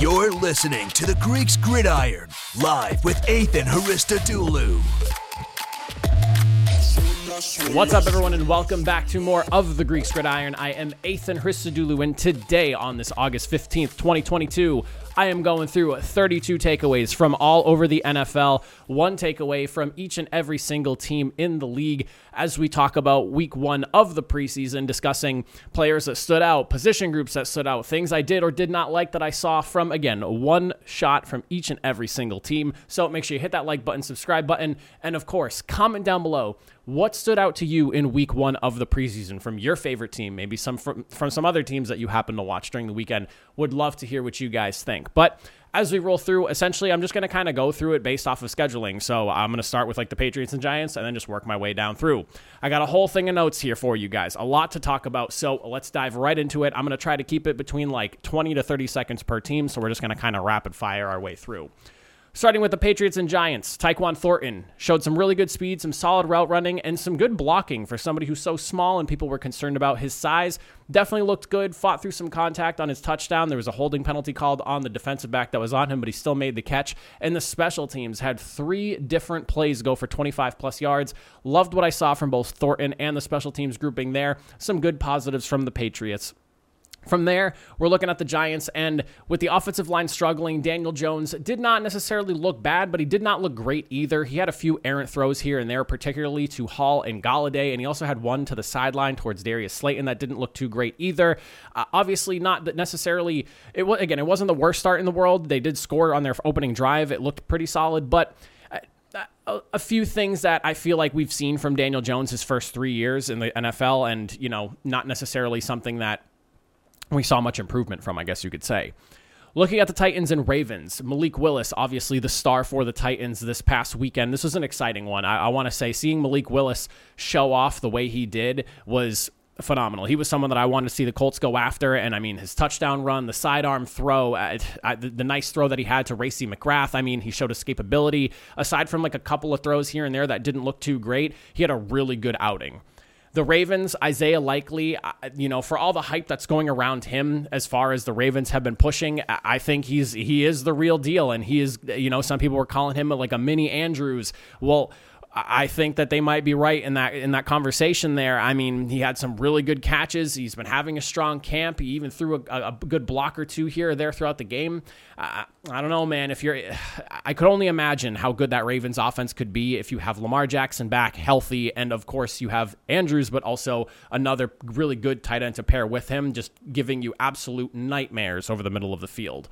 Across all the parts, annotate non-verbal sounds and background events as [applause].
You're listening to the Greeks Gridiron, live with Ethan Haristodoulou. What's up, everyone, and welcome back to more of the Greeks Gridiron. I am Ethan Hristodoulou, and today, on this August 15th, 2022, I am going through 32 takeaways from all over the NFL, one takeaway from each and every single team in the league as we talk about week one of the preseason, discussing players that stood out, position groups that stood out, things I did or did not like that I saw from, again, one shot from each and every single team. So make sure you hit that like button, subscribe button, and of course, comment down below what stood out to you in week one of the preseason from your favorite team, maybe some from, from some other teams that you happen to watch during the weekend. Would love to hear what you guys think. But as we roll through, essentially, I'm just going to kind of go through it based off of scheduling. So I'm going to start with like the Patriots and Giants and then just work my way down through. I got a whole thing of notes here for you guys, a lot to talk about. So let's dive right into it. I'm going to try to keep it between like 20 to 30 seconds per team. So we're just going to kind of rapid fire our way through. Starting with the Patriots and Giants, Tyquan Thornton showed some really good speed, some solid route running, and some good blocking for somebody who's so small and people were concerned about his size. Definitely looked good, fought through some contact on his touchdown. There was a holding penalty called on the defensive back that was on him, but he still made the catch. And the special teams had three different plays go for 25 plus yards. Loved what I saw from both Thornton and the special teams grouping there. Some good positives from the Patriots. From there, we're looking at the Giants, and with the offensive line struggling, Daniel Jones did not necessarily look bad, but he did not look great either. He had a few errant throws here and there, particularly to Hall and Golladay, and he also had one to the sideline towards Darius Slayton that didn't look too great either. Uh, obviously, not necessarily. It was again, it wasn't the worst start in the world. They did score on their opening drive. It looked pretty solid, but uh, a, few things that I feel like we've seen from Daniel Jones his first three years in the NFL, and you know, not necessarily something that we saw much improvement from, I guess you could say. Looking at the Titans and Ravens, Malik Willis, obviously the star for the Titans this past weekend. This was an exciting one. I, I want to say seeing Malik Willis show off the way he did was phenomenal. He was someone that I wanted to see the Colts go after, and I mean his touchdown run, the sidearm throw, uh, uh, the, the, nice throw that he had to Racey McGrath. I mean he showed escapability. Aside from like a couple of throws here and there that didn't look too great, he had a really good outing. The Ravens, Isaiah Likely, uh, you know, for all the hype that's going around him as far as the Ravens have been pushing, I think he's he is the real deal and he is, you know, some people were calling him like a mini Andrews. Well, I think that they might be right in that in that conversation there. I mean, he had some really good catches. He's been having a strong camp. He even threw a, a good block or two here or there throughout the game. Uh, I don't know, man. If you're, I could only imagine how good that Ravens offense could be if you have Lamar Jackson back healthy, and of course you have Andrews, but also another really good tight end to pair with him, just giving you absolute nightmares over the middle of the field.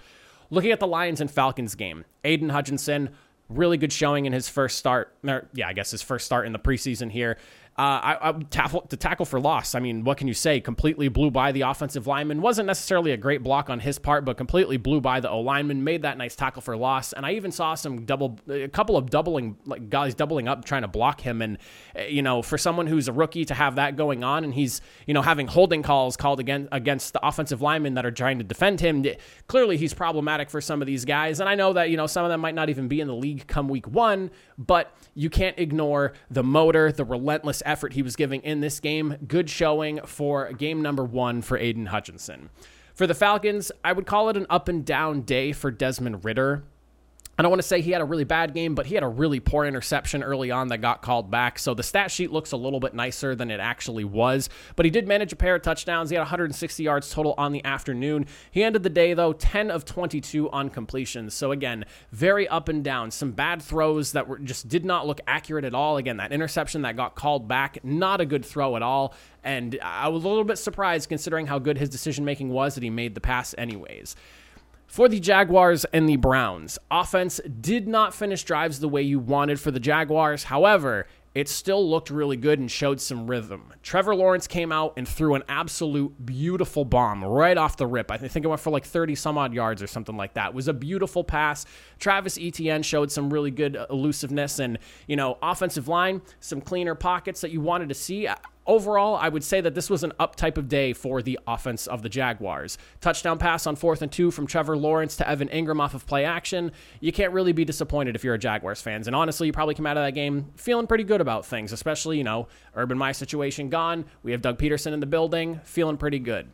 Looking at the Lions and Falcons game, Aidan Hutchinson really good showing in his first start. Or, yeah, I guess his first start in the preseason here. Uh, I, I to tackle for loss. I mean, what can you say? Completely blew by the offensive lineman. Wasn't necessarily a great block on his part, but completely blew by the O lineman. Made that nice tackle for loss. And I even saw some double, a couple of doubling like guys doubling up trying to block him. And eh, you know, for someone who's a rookie to have that going on, and he's you know having holding calls called against against the offensive linemen that are trying to defend him. Clearly, he's problematic for some of these guys. And I know that you know some of them might not even be in the league come week one, but you can't ignore the motor, the relentless effort he was giving in this game. Good showing for game number one for Aidan Hutchinson. For the Falcons, I would call it an up and down day for Desmond Ridder. I don't want to say he had a really bad game, but he had a really poor interception early on that got called back. So the stat sheet looks a little bit nicer than it actually was. But he did manage a pair of touchdowns. He had 160 yards total on the afternoon. He ended the day, though, 10 of 22 on completions. So again, very up and down. Some bad throws that were just did not look accurate at all. Again, that interception that got called back, not a good throw at all. And I was a little bit surprised considering how good his decision making was that he made the pass anyways. For the Jaguars and the Browns, offense did not finish drives the way you wanted for the Jaguars. However, it still looked really good and showed some rhythm. Trevor Lawrence came out and threw an absolute beautiful bomb right off the rip. I think it went for like 30 some odd yards or something like that. It was a beautiful pass. Travis Etienne showed some really good uh, elusiveness and, you know, offensive line, some cleaner pockets that you wanted to see overall, I would say that this was an up type of day for the offense of the Jaguars. Touchdown pass on fourth and two from Trevor Lawrence to Evan Engram off of play action. You can't really be disappointed if you're a Jaguars fans. And honestly, you probably come out of that game feeling pretty good about things, especially, you know, Urban Meyer situation gone. We have Doug Pederson in the building, feeling pretty good.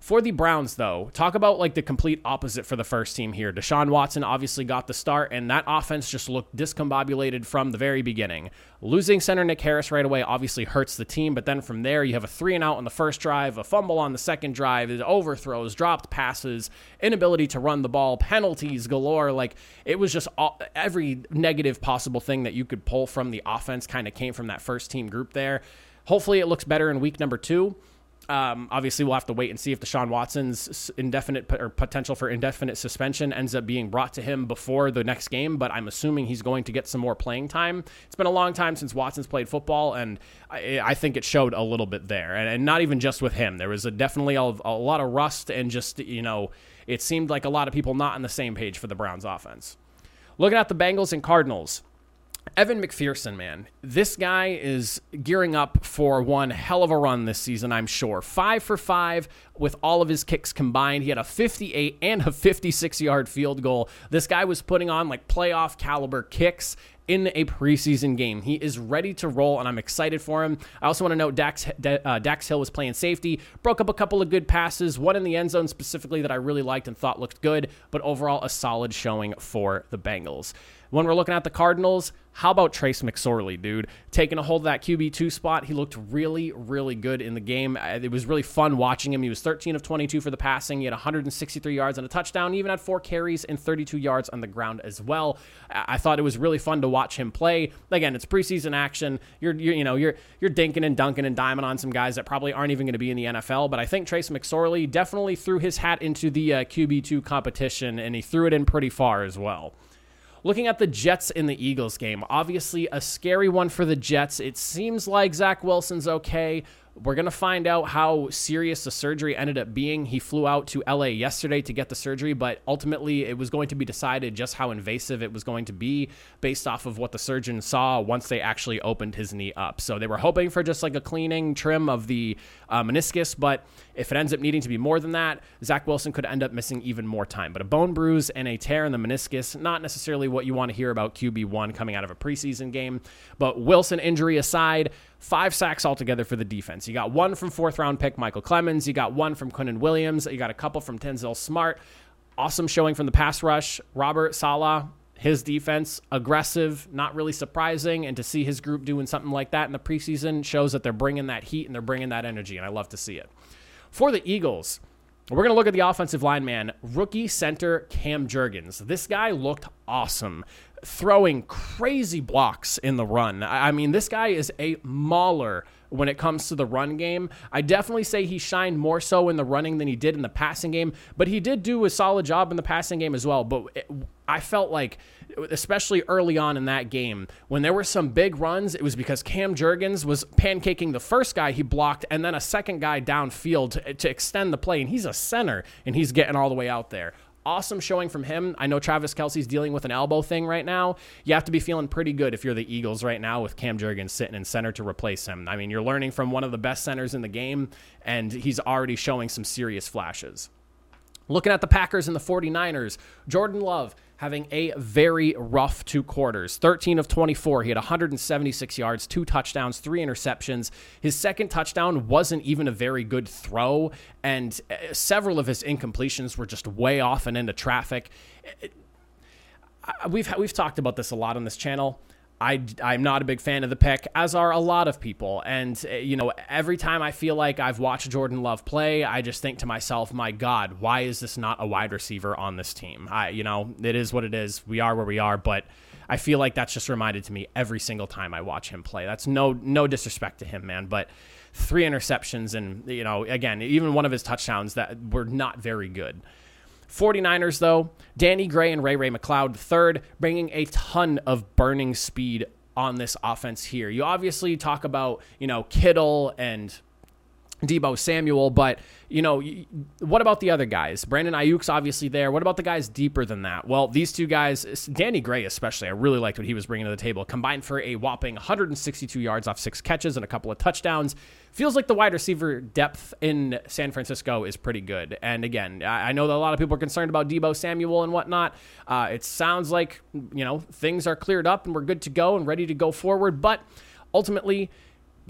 For the Browns, though, talk about like the complete opposite for the first team here. Deshaun Watson obviously got the start, and that offense just looked discombobulated from the very beginning. Losing center Nick Harris right away obviously hurts the team, but then from there, you have a three and out on the first drive, a fumble on the second drive, overthrows, dropped passes, inability to run the ball, penalties galore. Like it was just all, every negative possible thing that you could pull from the offense kind of came from that first team group there. Hopefully, it looks better in week number two. Um, obviously, we'll have to wait and see if Deshaun Watson's indefinite or potential for indefinite suspension ends up being brought to him before the next game. But I'm assuming he's going to get some more playing time. It's been a long time since Watson's played football, and I, I think it showed a little bit there. And, and not even just with him, there was a definitely a, a lot of rust, and just you know, it seemed like a lot of people not on the same page for the Browns offense. Looking at the Bengals and Cardinals. Evan McPherson, man, this guy is gearing up for one hell of a run this season, I'm sure. Five for five with all of his kicks combined. He had a 58 and a 56 yard field goal. This guy was putting on like playoff caliber kicks in a preseason game. He is ready to roll, and I'm excited for him. I also want to note Dax, uh, Dax Hill was playing safety, broke up a couple of good passes, one in the end zone specifically that I really liked and thought looked good, but overall a solid showing for the Bengals. When we're looking at the Cardinals, how about Trace McSorley, dude? Taking a hold of that QB2 spot. He looked really, really good in the game. It was really fun watching him. He was 13 of 22 for the passing. He had 163 yards and a touchdown. He even had four carries and 32 yards on the ground as well. I thought it was really fun to watch him play. Again, it's preseason action. You're, you're you know, you're you're dinking and dunking and diming on some guys that probably aren't even going to be in the NFL. But I think Trace McSorley definitely threw his hat into the uh, QB2 competition, and he threw it in pretty far as well. Looking at the Jets in the Eagles game, obviously a scary one for the Jets. It seems like Zach Wilson's okay. We're going to find out how serious the surgery ended up being. He flew out to LA yesterday to get the surgery, but ultimately it was going to be decided just how invasive it was going to be based off of what the surgeon saw once they actually opened his knee up. So they were hoping for just like a cleaning trim of the uh, meniscus, but if it ends up needing to be more than that, Zach Wilson could end up missing even more time. But a bone bruise and a tear in the meniscus, not necessarily what you want to hear about QB1 coming out of a preseason game. But Wilson injury aside, five sacks altogether for the defense. You got one from fourth round pick Michael Clemons. You got one from Quinnen Williams. You got a couple from Tanzel Smart. Awesome showing from the pass rush. Robert Saleh, his defense, aggressive, not really surprising. And to see his group doing something like that in the preseason shows that they're bringing that heat and they're bringing that energy. And I love to see it. For the Eagles, we're going to look at the offensive line man, rookie center Cam Jurgens. This guy looked awesome throwing crazy blocks in the run. I mean, this guy is a mauler when it comes to the run game. I definitely say he shined more so in the running than he did in the passing game, but he did do a solid job in the passing game as well. But it, I felt like, especially early on in that game, when there were some big runs, it was because Cam Jurgens was pancaking the first guy he blocked and then a second guy downfield to, to extend the play. And he's a center and he's getting all the way out there awesome showing from him. I know Travis Kelce's dealing with an elbow thing right now. You have to be feeling pretty good if you're the Eagles right now with Cam Jurgens sitting in center to replace him. I mean, you're learning from one of the best centers in the game, and he's already showing some serious flashes. Looking at the Packers and the 49ers, Jordan Love having a very rough two quarters. 13 of 24. He had 176 yards, two touchdowns, three interceptions. His second touchdown wasn't even a very good throw, and uh, several of his incompletions were just way off and into traffic. We've we've talked about this a lot on this channel. I, I'm not a big fan of the pick, as are a lot of people. And, uh, you know, every time I feel like I've watched Jordan Love play, I just think to myself, my God, why is this not a wide receiver on this team? I, you know, it is what it is. We are where we are, but I feel like that's just reminded to me every single time I watch him play. That's no, no disrespect to him, man, but three interceptions and, you know, again, even one of his touchdowns that were not very good. 49ers, though, Danny Gray and Ray Ray McCloud, third, bringing a ton of burning speed on this offense here. You obviously talk about, you know, Kittle and Deebo Samuel, but you know, what about the other guys? Brandon Aiyuk's obviously there. What about the guys deeper than that? Well, these two guys, Danny Gray especially, I really liked what he was bringing to the table. Combined for a whopping 162 yards off six catches and a couple of touchdowns. Feels like the wide receiver depth in San Francisco is pretty good. And again, I know that a lot of people are concerned about Deebo Samuel and whatnot. Uh, it sounds like you know things are cleared up and we're good to go and ready to go forward, but ultimately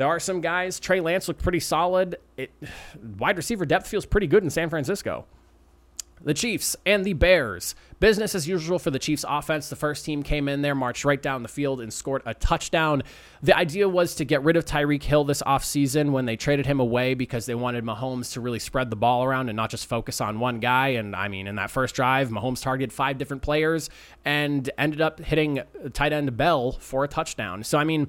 There are some guys. Trey Lance looked pretty solid. It, wide receiver depth feels pretty good in San Francisco. The Chiefs and the Bears. Business as usual for the Chiefs offense. The first team came in there, marched right down the field, and scored a touchdown. The idea was to get rid of Tyreek Hill this offseason when they traded him away because they wanted Mahomes to really spread the ball around and not just focus on one guy. And I mean, in that first drive, Mahomes targeted five different players and ended up hitting tight end Bell for a touchdown. So, I mean,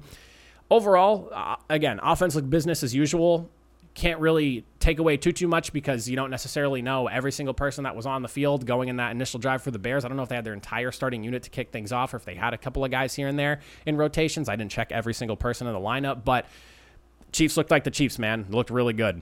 overall, uh, again, offense like business as usual can't really take away too too much because you don't necessarily know every single person that was on the field going in that initial drive for the Bears. I don't know if they had their entire starting unit to kick things off or if they had a couple of guys here and there in rotations. I didn't check every single person in the lineup, but Chiefs looked like the Chiefs, man. Looked really good.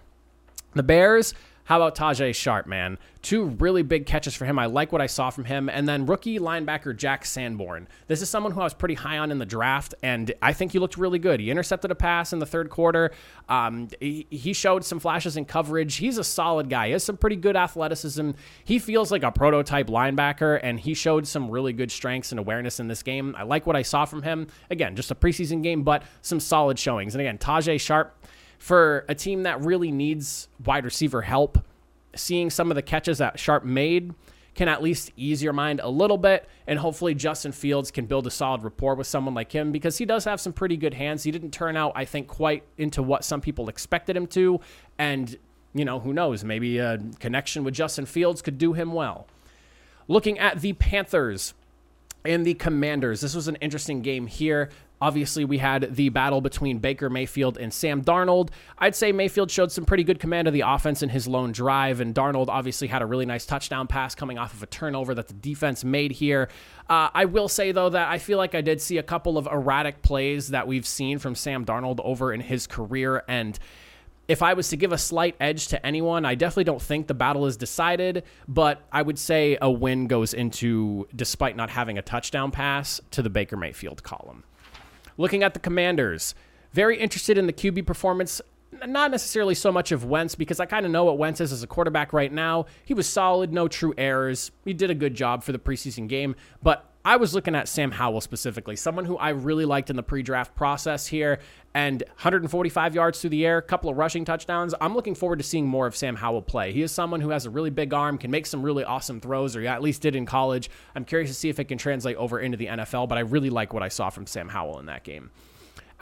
The Bears, how about Tajae Sharpe, man? Two really big catches for him. I like what I saw from him. And then rookie linebacker Jack Sanborn. This is someone who I was pretty high on in the draft, and I think he looked really good. He intercepted a pass in the third quarter. Um, he, he showed some flashes in coverage. He's a solid guy. He has some pretty good athleticism. He feels like a prototype linebacker, and he showed some really good strengths and awareness in this game. I like what I saw from him. Again, just a preseason game, but some solid showings. And again, Tajae Sharpe for a team that really needs wide receiver help, seeing some of the catches that Sharpe made can at least ease your mind a little bit. And hopefully, Justin Fields can build a solid rapport with someone like him because he does have some pretty good hands. He didn't turn out, I think, quite into what some people expected him to. And, you know, who knows? Maybe a connection with Justin Fields could do him well. Looking at the Panthers, and the Commanders. This was an interesting game here. Obviously, we had the battle between Baker Mayfield and Sam Darnold. I'd say Mayfield showed some pretty good command of the offense in his lone drive, and Darnold obviously had a really nice touchdown pass coming off of a turnover that the defense made here. Uh, I will say, though, that I feel like I did see a couple of erratic plays that we've seen from Sam Darnold over in his career, and if I was to give a slight edge to anyone, I definitely don't think the battle is decided, but I would say a win goes into, despite not having a touchdown pass, to the Baker Mayfield column. Looking at the Commanders, very interested in the QB performance. Not necessarily so much of Wentz because I kind of know what Wentz is as a quarterback right now. He was solid, no true errors. He did a good job for the preseason game, but I was looking at Sam Howell specifically, someone who I really liked in the pre draft process here, and 145 yards through the air, a couple of rushing touchdowns. I'm looking forward to seeing more of Sam Howell play. He is someone who has a really big arm, can make some really awesome throws, or at least did in college. I'm curious to see if it can translate over into the NFL, but I really like what I saw from Sam Howell in that game.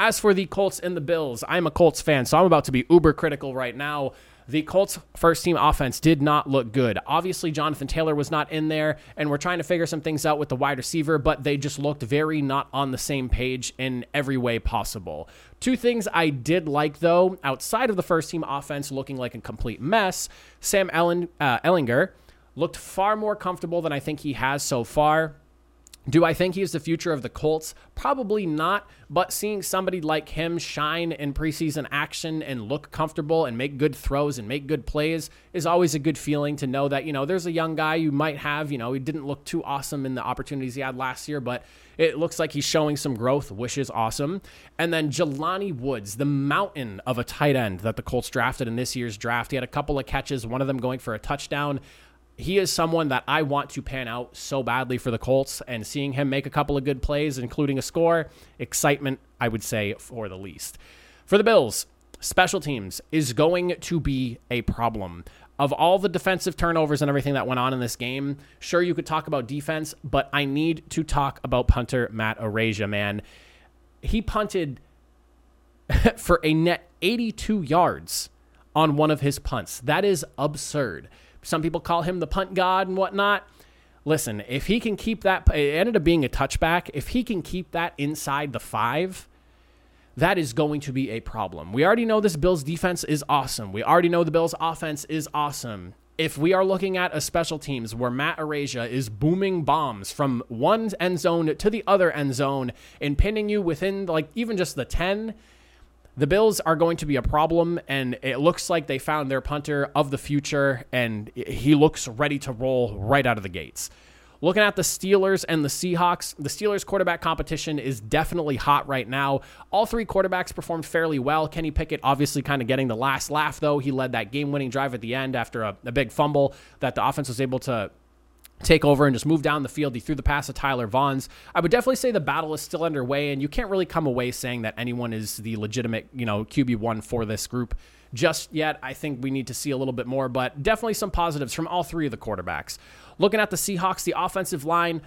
As for the Colts and the Bills, I'm a Colts fan, so I'm about to be uber critical right now the Colts first team offense did not look good. Obviously, Jonathan Taylor was not in there, and we're trying to figure some things out with the wide receiver, but they just looked very not on the same page in every way possible. Two things I did like, though, outside of the first team offense looking like a complete mess, Sam Ellen, uh, Ehlinger looked far more comfortable than I think he has so far. Do I think he's the future of the Colts? Probably not, but seeing somebody like him shine in preseason action and look comfortable and make good throws and make good plays is always a good feeling to know that, you know, there's a young guy you might have, you know, he didn't look too awesome in the opportunities he had last year, but it looks like he's showing some growth, which is awesome. And then Jelani Woods, the mountain of a tight end that the Colts drafted in this year's draft. He had a couple of catches, one of them going for a touchdown he is someone that I want to pan out so badly for the Colts, and seeing him make a couple of good plays, including a score, excitement, I would say, for the least. For the Bills, special teams is going to be a problem. Of all the defensive turnovers and everything that went on in this game, sure, you could talk about defense, but I need to talk about punter Matt Araiza, man. He punted [laughs] for a net 82 yards on one of his punts. That is absurd. Some people call him the punt god and whatnot. Listen, if he can keep that, it ended up being a touchback. If he can keep that inside the five, that is going to be a problem. We already know this Bills defense is awesome. We already know the Bills offense is awesome. If we are looking at a special teams where Matt Araiza is booming bombs from one end zone to the other end zone and pinning you within like even just the 10, the Bills are going to be a problem, and it looks like they found their punter of the future, and he looks ready to roll right out of the gates. Looking at the Steelers and the Seahawks, the Steelers quarterback competition is definitely hot right now. All three quarterbacks performed fairly well. Kenny Pickett obviously kind of getting the last laugh, though. He led that game winning drive at the end after a, a big fumble that the offense was able to take over and just move down the field. He threw the pass to Tyler Vaughns. I would definitely say the battle is still underway, and you can't really come away saying that anyone is the legitimate, you know, QB1 for this group just yet. I think we need to see a little bit more, but definitely some positives from all three of the quarterbacks. Looking at the Seahawks, the offensive line,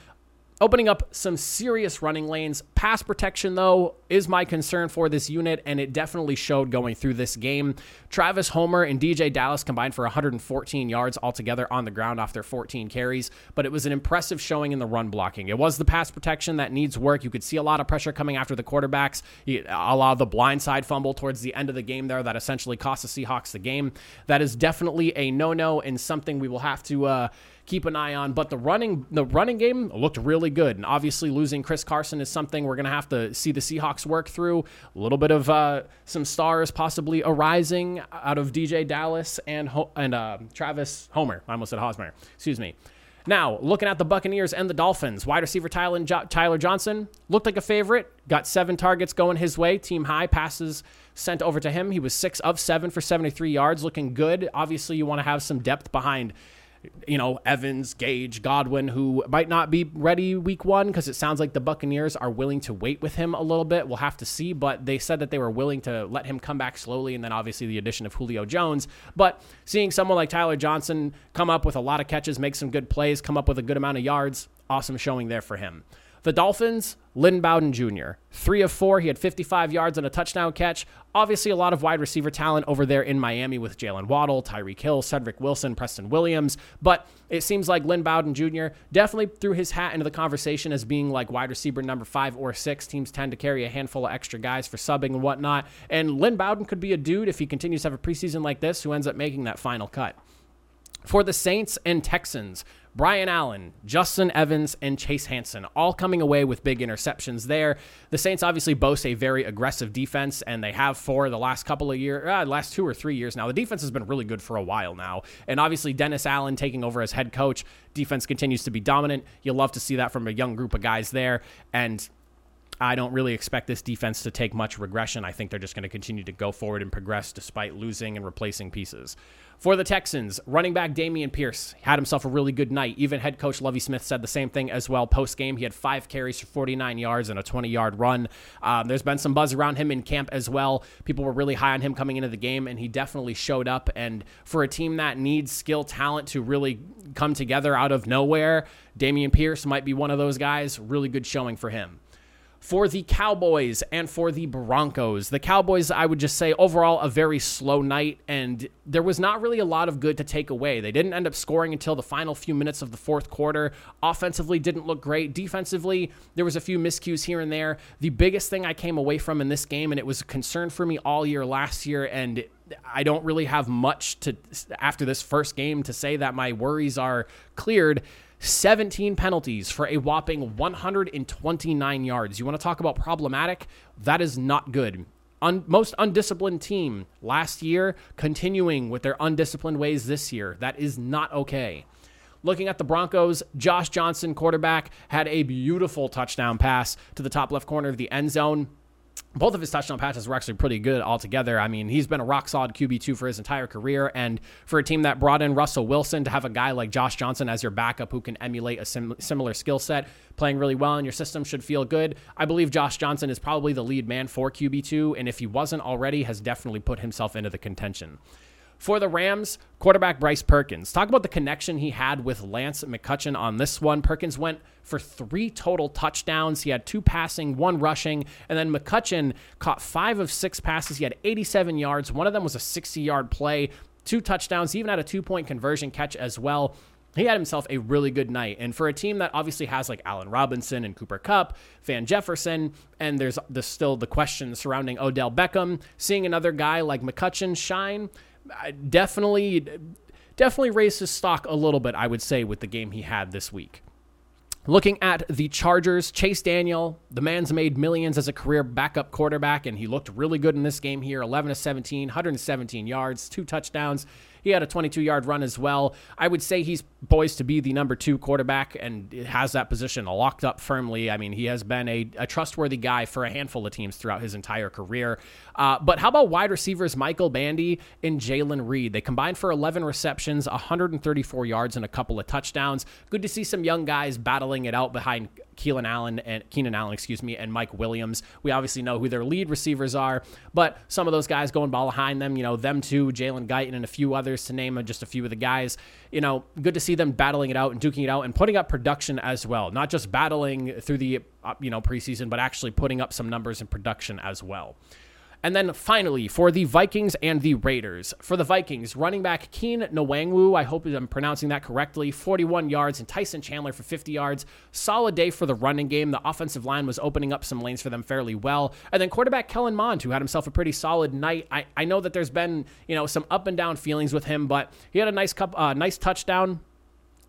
opening up some serious running lanes. Pass protection, though, is my concern for this unit, and it definitely showed going through this game. Travis Homer and DeeJay Dallas combined for 114 yards altogether on the ground off their 14 carries, but it was an impressive showing in the run blocking. It was the pass protection that needs work. You could see a lot of pressure coming after the quarterbacks, a lot of the blindside fumble towards the end of the game there that essentially cost the Seahawks the game. That is definitely a no no and something we will have to. Uh, keep an eye on. But the running the running game looked really good, and obviously losing Chris Carson is something we're going to have to see the Seahawks work through. A little bit of uh, some stars possibly arising out of DeeJay Dallas and and uh, Travis Homer. I almost said Hosmer. Excuse me. Now, looking at the Buccaneers and the Dolphins, wide receiver Tyler Johnson looked like a favorite, got seven targets going his way, team high passes sent over to him. He was six of seven for 73 yards, looking good. Obviously, you want to have some depth behind you know, Evans, Gage, Godwin, who might not be ready week one because it sounds like the Buccaneers are willing to wait with him a little bit. We'll have to see, but they said that they were willing to let him come back slowly. And then obviously the addition of Julio Jones. But seeing someone like Tyler Johnson come up with a lot of catches, make some good plays, come up with a good amount of yards, awesome showing there for him. The Dolphins, Lynn Bowden Jr., three of four. He had 55 yards and a touchdown catch. Obviously, a lot of wide receiver talent over there in Miami with Jaylen Waddle, Tyreek Hill, Cedric Wilson, Preston Williams. But it seems like Lynn Bowden Jr. definitely threw his hat into the conversation as being like wide receiver number five or six. Teams tend to carry a handful of extra guys for subbing and whatnot. And Lynn Bowden could be a dude if he continues to have a preseason like this who ends up making that final cut. For the Saints and Texans, Brian Allen, Justin Evans, and Chase Hansen, all coming away with big interceptions there. The Saints obviously boast a very aggressive defense, and they have for the last couple of years, uh, last two or three years now. The defense has been really good for a while now. And obviously, Dennis Allen taking over as head coach, defense continues to be dominant. You'll love to see that from a young group of guys there. And I don't really expect this defense to take much regression. I think they're just going to continue to go forward and progress despite losing and replacing pieces. For the Texans, running back Dameon Pierce had himself a really good night. Even head coach Lovie Smith said the same thing as well post game. He had five carries for 49 yards and a 20 yard run. Um, there's been some buzz around him in camp as well. People were really high on him coming into the game, and he definitely showed up. And for a team that needs skill talent to really come together out of nowhere, Dameon Pierce might be one of those guys. Really good showing for him for the Cowboys and for the Broncos. The Cowboys, I would just say, overall, a very slow night, and there was not really a lot of good to take away. They didn't end up scoring until the final few minutes of the fourth quarter. Offensively, didn't look great. Defensively, there was a few miscues here and there. The biggest thing I came away from in this game, and it was a concern for me all year last year, and I don't really have much to after this first game to say that my worries are cleared 17 penalties for a whopping 129 yards. You want to talk about problematic? That is not good. Un- most undisciplined team last year, continuing with their undisciplined ways this year. That is not okay. Looking at the Broncos, Josh Johnson, quarterback, had a beautiful touchdown pass to the top left corner of the end zone both of his touchdown passes were actually pretty good altogether. I mean, he's been a rock solid QB2 for his entire career. And for a team that brought in Russell Wilson to have a guy like Josh Johnson as your backup who can emulate a sim- similar skill set, playing really well in your system should feel good. I believe Josh Johnson is probably the lead man for QB2. And if he wasn't already, has definitely put himself into the contention. For the Rams, quarterback Bryce Perkins. Talk about the connection he had with Lance McCutcheon on this one. Perkins went for three total touchdowns. He had two passing, one rushing, and then McCutcheon caught five of six passes. He had 87 yards. One of them was a 60 yard play, two touchdowns. He even had a two point conversion catch as well he had himself a really good night. And for a team that obviously has like Allen Robinson and Cooper Kupp, Van Jefferson, and there's the, still the question surrounding Odell Beckham, seeing another guy like McCutcheon shine, definitely definitely raised his stock a little bit, I would say, with the game he had this week. Looking at the Chargers, Chase Daniel, the man's made millions as a career backup quarterback, and he looked really good in this game here 11 to 17, 117 yards, two touchdowns. He had a 22 yard run as well. I would say he's poised to be the number two quarterback and has that position locked up firmly. I mean, he has been a, a trustworthy guy for a handful of teams throughout his entire career. Uh, but how about wide receivers Michael Bandy and Jaylen Reed? They combined for 11 receptions, 134 yards, and a couple of touchdowns. Good to see some young guys battling it out behind Keelan Allen and Keenan Allen, excuse me, and Mike Williams. We obviously know who their lead receivers are, but some of those guys going ball behind them, you know, them too, Jalen Guyton and a few others to name just a few of the guys. You know, good to see them battling it out and duking it out and putting up production as well. Not just battling through the uh, you know preseason, but actually putting up some numbers in production as well. And then finally, for the Vikings and the Raiders. For the Vikings, running back Kene Nwangwu, I hope I'm pronouncing that correctly, 41 yards, and Tyson Chandler for 50 yards. Solid day for the running game. The offensive line was opening up some lanes for them fairly well. And then quarterback Kellen Mond, who had himself a pretty solid night. I, I know that there's been, you know, some up and down feelings with him, but he had a nice, cup, uh, nice touchdown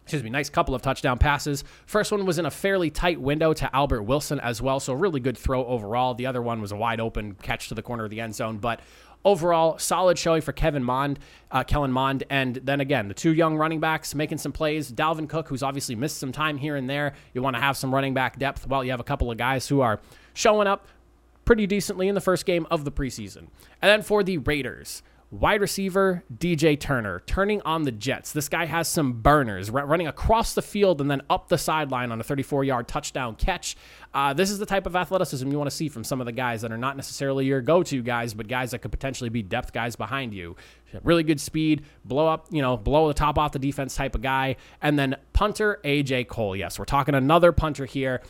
excuse me, nice couple of touchdown passes. First one was in a fairly tight window to Albert Wilson as well, so really good throw overall. The other one was a wide open catch to the corner of the end zone, but overall solid showing for Kevin Mond, uh, Kellen Mond, and then again the two young running backs making some plays. Dalvin Cook, who's obviously missed some time here and there. You want to have some running back depth. Well, you have a couple of guys who are showing up pretty decently in the first game of the preseason, and then for the Raiders. Wide receiver DJ Turner turning on the Jets. This guy has some burners running across the field and then up the sideline on a 34 yard touchdown catch. Uh, this is the type of athleticism you want to see from some of the guys that are not necessarily your go to guys, but guys that could potentially be depth guys behind you. Really good speed, blow up, you know, blow the top off the defense type of guy. And then punter AJ Cole. Yes, we're talking another punter here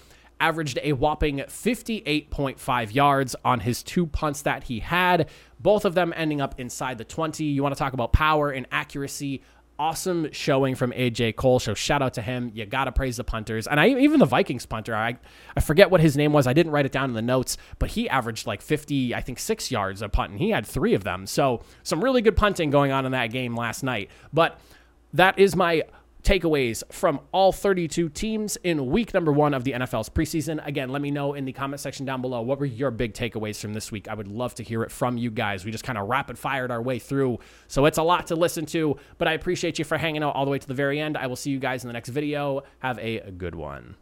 averaged a whopping 58.5 yards on his two punts that he had, both of them ending up inside the 20. You want to talk about power and accuracy. Awesome showing from AJ Cole. So shout out to him. You gotta praise the punters, and I even the Vikings punter. I I forget what his name was. I didn't write it down in the notes, but he averaged like 50, I think six yards a punt, and he had three of them. So some really good punting going on in that game last night. But that is my takeaways from all 32 teams in week number one of the NFL's preseason. Again, let me know in the comment section down below what were your big takeaways from this week. I would love to hear it from you guys. We just kind of rapid fired our way through, so it's a lot to listen to, but I appreciate you for hanging out all the way to the very end. I will see you guys in the next video. Have a good one.